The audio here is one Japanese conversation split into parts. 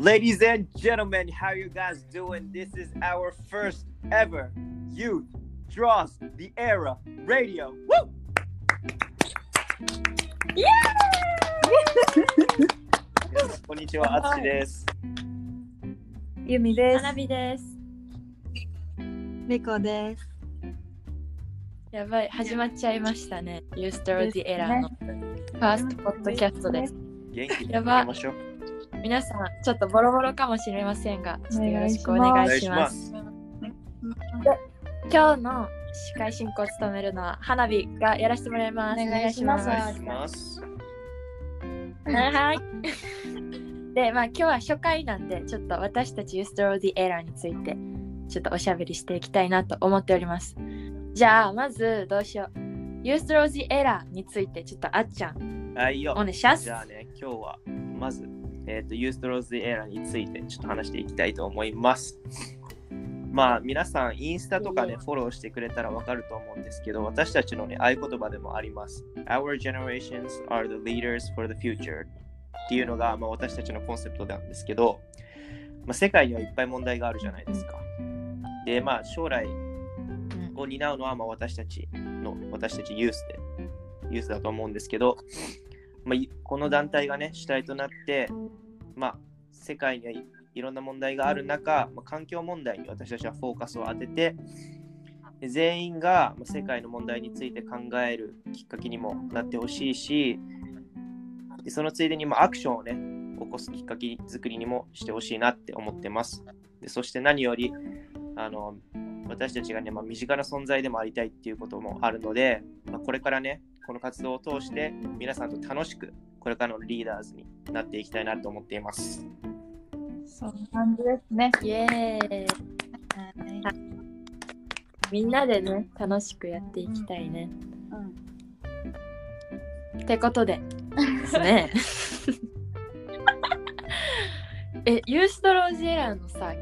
Ladies and gentlemen, how you guys doing? This is our first ever Youth Draws the Era Radio. Woo! 皆さんこんにちは、あつしです。ゆみです。花火です。みこです。やばい、始まっちゃいましたね。ユーストロディエラーのファーストポッドキャストです。元気にやばやりましょう。 皆さん、ちょっとボロボロかもしれませんが、ちょっとよろしくお願いします。今日の司会進行を務めるのは花火がやらせてもらいます。お願いします。はい。で、まあ今日は初回なんで、ちょっと私たちユーストロディエラーについて、ちょっとおしゃべりしていきたいなと思っております。じゃあ、まずどうしよう。ユーストロディエラーについて、ちょっとあっちゃん、はいよお。願いします。じゃあね、今日はまず、えっ、と、ユーストローズエラーについてちょっと話していきたいと思います。まあ、皆さん、インスタとかでフォローしてくれたらわかると思うんですけど、私たちのね、合言葉でもあります。Our generations are the leaders for the future っていうのが、まあ、私たちのコンセプトなんですけど、まあ、世界にはいっぱい問題があるじゃないですか。で、まあ、将来うんを担うのは、まあ、私たちの、私たちユースで、ユースだと思うんですけど、まあ、いこの団体がね、主体となって、まあ、世界にはいいろんな問題がある中、まあ、環境問題に私たちはフォーカスを当てて、で全員がまあ世界の問題について考えるきっかけにもなってほしいし、でそのついでにまあアクションをね、起こすきっかけ作りにもしてほしいなって思ってます。でそして何より、あの私たちがね、まあ、身近な存在でもありたいっていうこともあるので、まあ、これからね、この活動を通して皆さんと楽しくこれからのリーダーズになっていきたいなと思っています。そんな感じですね。イエーイみんなでね、楽しくやっていきたいね。ってことでですね。え、ユーストロージエラーのさ、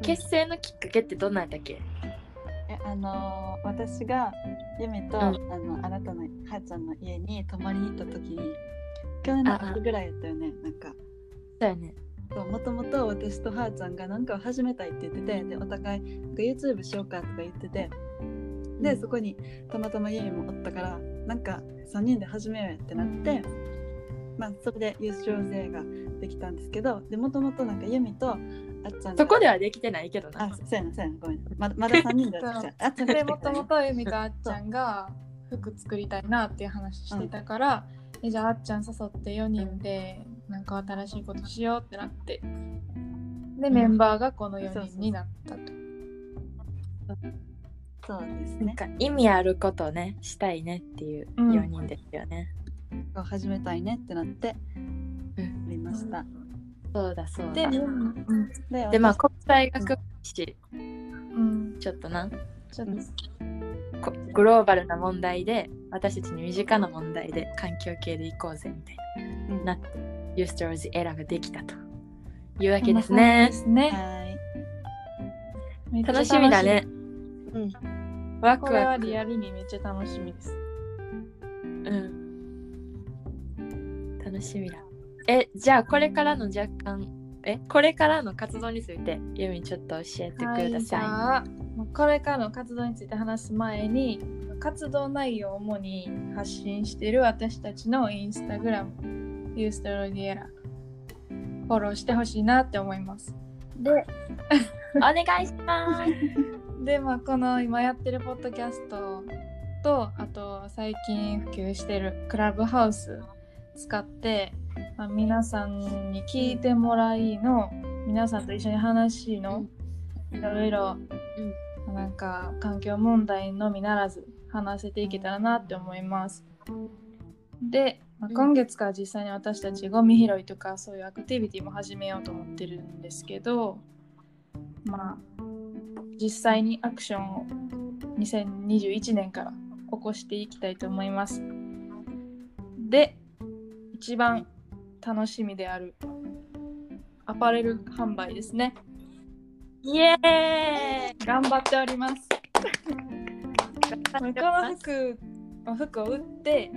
結成のきっかけってどんなんだっけ？えあのー私がゆみと、んあのあなたのはーちゃんの家に泊まりに行った時に去年の秋ぐらいやったよねなんかそうやね。もともと私とはーちゃんがなんかを始めたいって言っててでお互いなんか YouTube しようかとか言っててでそこにたまたまゆみもおったからなんか3人で始めようやってなってまあそれでユースローゼができたんですけどでもともとなんかゆみとあっちゃんがそこではできてないけどな。あ、そうやな、そうやな、ごめん。まだまだ3人だったじゃん。あっちゃんがでもともとゆみとあっちゃんが服作りたいなっていう話してたから、えじゃああっちゃん誘って4人でなんか新しいことしようってなって。でメンバーがこの4人になったと。そうですね。なんか意味あることをね、したいねっていううん。4人ですよね。始めたいねってなって、うん。やりました。そうだそうで、だ。うん。で、で、まあ私国際学士、うん、ちょっとな、ちょっとこグローバルな問題で、私たちに身近な問題で環境系でいこうぜみたいうんな、なって、ユーストローズエラーができたというわけですねで。すね。はい。楽しみだね。うん。ワクワク。リアルにめっちゃ楽しみです。うん。楽しみだ。え、じゃあこれからの若干、え、これからの活動について、ユミちょっと教えてくださゃあまあこれからの活動について話す前に活動内容を主に発信している私たちのインスタグラムユーストロディエラフォローしてほしいなって思います。でい。お願いします。で、まあ、この今やってるポッドキャストとあと最近普及してるクラブハウス使って、まあ、皆さんに聞いてもらいの皆さんと一緒に話のいろいろなんか環境問題のみならず話せていけたらなって思います。で、まあうん今月から実際に私たちゴミ拾いとかそういうアクティビティも始めようと思ってるんですけどまあ実際にアクションを2021年から起こしていきたいと思います。で一番楽しみであるアパレル販売ですね。イエーイ頑張っております。この頑服服を売って、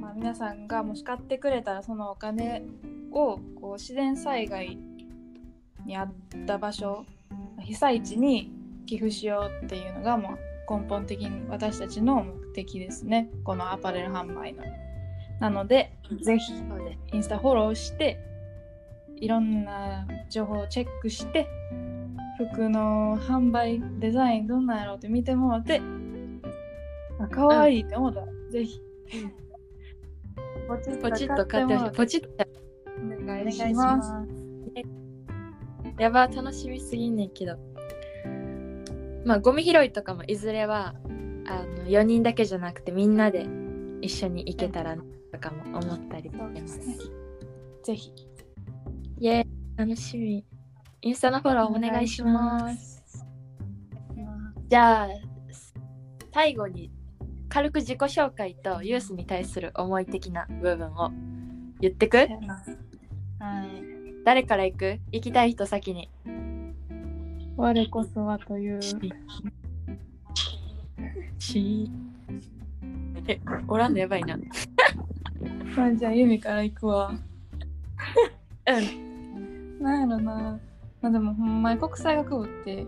まあ、皆さんがもし買ってくれたらそのお金をこう自然災害にあった場所被災地に寄付しようっていうのがもう根本的に私たちの目的ですねこのアパレル販売の。なのでぜひそうですインスタフォローしていろんな情報をチェックして服の販売デザインどんなんやろうって見てもらってあ可愛いって思ったら、ぜひポチポチッと買ってほしい。ポチッと。お願いししま。ますす。やば、楽しみすぎんねんけど。まあ、ゴミ拾いとかもいずれは、あの、4人だけじゃなくてみんなで一緒に行けたらなとかも思ったりしてまですすね。ぜひイェーイ楽しみ。インスタのフォローお願いします。す。じゃあ、最後に軽く自己紹介とユースに対する思い的な部分を言ってく？はい。誰から行く？行きたい人先に。我こそはという。しえ、おらんのやばいな。まあじゃあ、ユミから行くわ。うん。なんやろな。まあでもほんまに国際学部って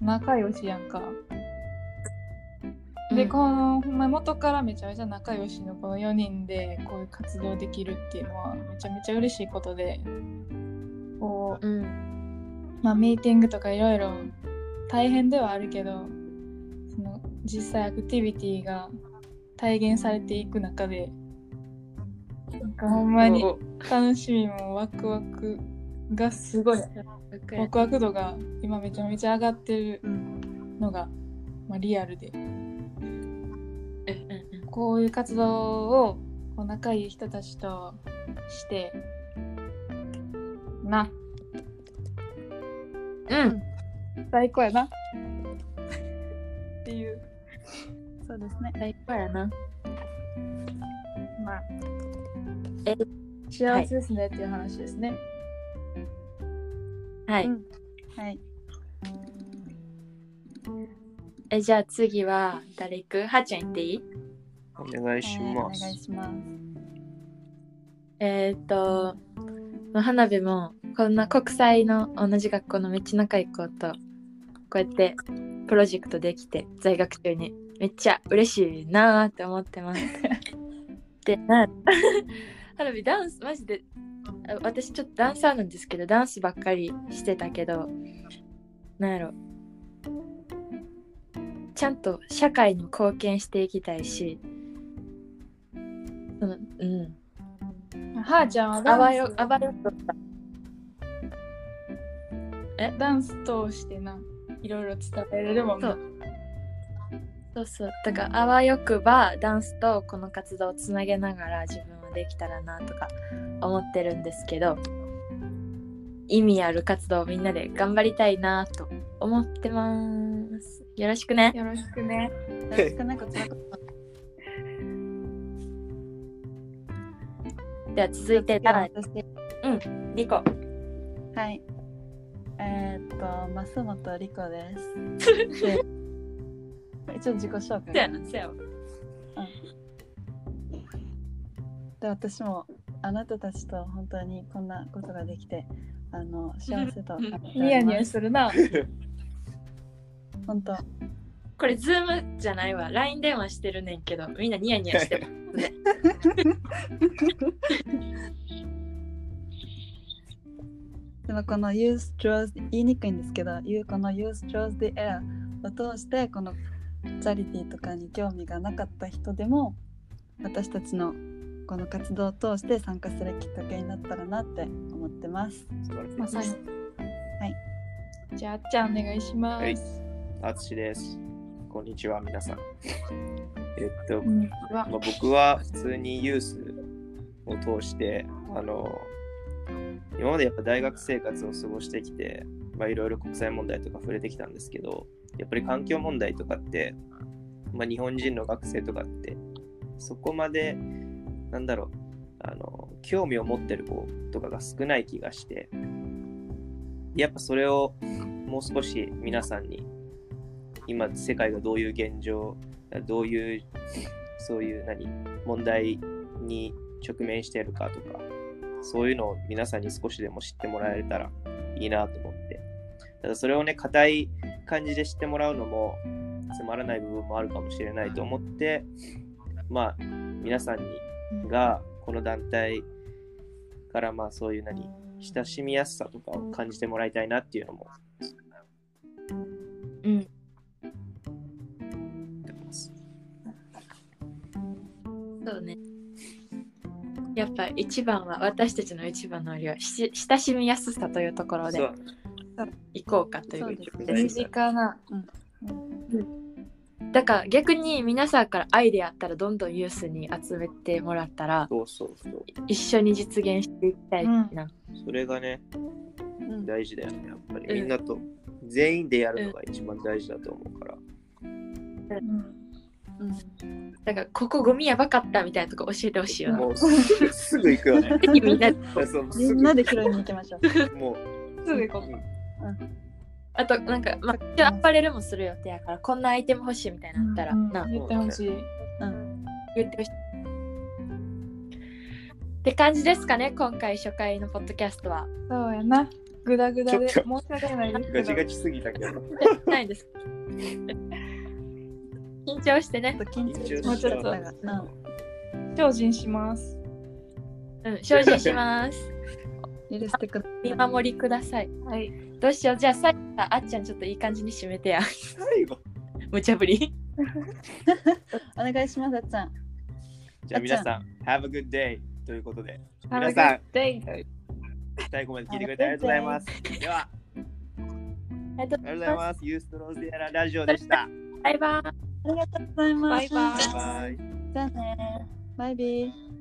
仲良しやんか。で、うんこのほんまに元からめちゃめちゃ仲良しのこの4人でこういう活動できるっていうのはめちゃめちゃ嬉しいことで、こう、うん。まあミーティングとかいろいろ大変ではあるけど、その実際アクティビティが体現されていく中で、なんかほんまにお楽しみもワクワクがすごいおワクワク度が今めちゃめちゃ上がってるうん。のが、まあ、リアルでこういう活動をこう仲いい人たちとしてなうん。うん。最高やなっていうそうですね。最高やな。まあえ幸せですねっていう話ですね、はい。うんはい。え、じゃあ次は誰行く？はーちゃん行っていい？お願いしはいおます。願いします。えーっと、まあ花火もこんな国際の同じ学校のめっちゃ仲いい子とこうやってプロジェクトできて在学中にめっちゃ嬉しいなーって思ってます。で、な 花火ダンスマジであ私ちょっとダンサーなんですけどダンスばっかりしてたけどなんやろ。ちゃんと社会に貢献していきたいしそのうん。はーちゃんはあダンス？わよ、あわよくば。ダンス通してないろいろ伝えれるもんなそう。そうそう。だから、あわよくば、ダンスとこの活動をつなげながら自分はできたらなとか思ってるんですけど、意味ある活動をみんなで頑張りたいなと思ってます。よろしくね。よろしくねよろしくね、こちらこそ。では続いて、次は誰私リコ。はい。えーっと、増本理子です。で一応自己紹介。な、せやわ。で、私もあなたたちと本当にこんなことができて、あの幸せと。ニヤニヤするな本当。これ、ズームじゃないわ。LINE 電話してるねんけど、みんなニヤニヤしてる。でもこの Use Draws 言いにくいんですけど、この Use Draws the Air を通してこのチャリティーとかに興味がなかった人でも私たちのこの活動を通して参加するきっかけになったらなって思ってます。まさにはいじゃああっちゃんお願いします、はいあつしです。こんにちは、皆さん。えっと、まあ、僕は普通にユースを通して、あの、今までやっぱ大学生活を過ごしてきて、まあ、いろいろ国際問題とか触れてきたんですけど、やっぱり環境問題とかって、まあ、日本人の学生とかって、そこまで、なんだろう、あの、興味を持ってる子とかが少ない気がして、やっぱそれをもう少し皆さんに、今世界がどういう現状、どういうそういう何問題に直面しているかとかそういうのを皆さんに少しでも知ってもらえたらいいなと思って。ただそれをね、硬い感じで知ってもらうのもつまらない部分もあるかもしれないと思って、まあ、皆さんにがこの団体からまあそういう何親しみやすさとかを感じてもらいたいなっていうのもうん。そうね。やっぱ一番は私たちの一番の理由はし親しみやすさというところで行こうかというそうですね身です。近な。だから逆に皆さんからアイデアあったらどんどんユースに集めてもらったらそうそうそう。一緒に実現していきたいな。それがね、うん大事だよね、やっぱり。うんみんなと全員でやるのが一番大事だと思うから。うんうんだからここゴミやばかったみたいなとこ教えてほしいよな。もうすぐ行くよね。みんなで拾いに行きましょう。もすぐ行こう、うんあとなんか、まあ、アパレルもする予定やからこんなアイテム欲しいみたいなのあったら、うんな言ってほしい。うん。言ってほしい。って感じですかね今回初回のポッドキャストは。そうやな。グダグダで申し訳ないですけどガチ。ガチすぎたけど。ないです。緊張してねちょっ。と緊張しもうちょっとたがな精進します。うん、精進します。許してくだ見守りください。はい。どうしよう。じゃあ最後あっちゃんちょっといい感じに締めてや。最後。無茶ぶり。お願いします、あっちゃん。じゃあ皆さん、Have a good day ということで、皆さん.最後まで聞いてくれてありがとうございます。では、ありがとうございます。ユーストローズエララジオでした。バイバイ。ありがとうございます。バイバイバイバイ。じゃあね。バイビー。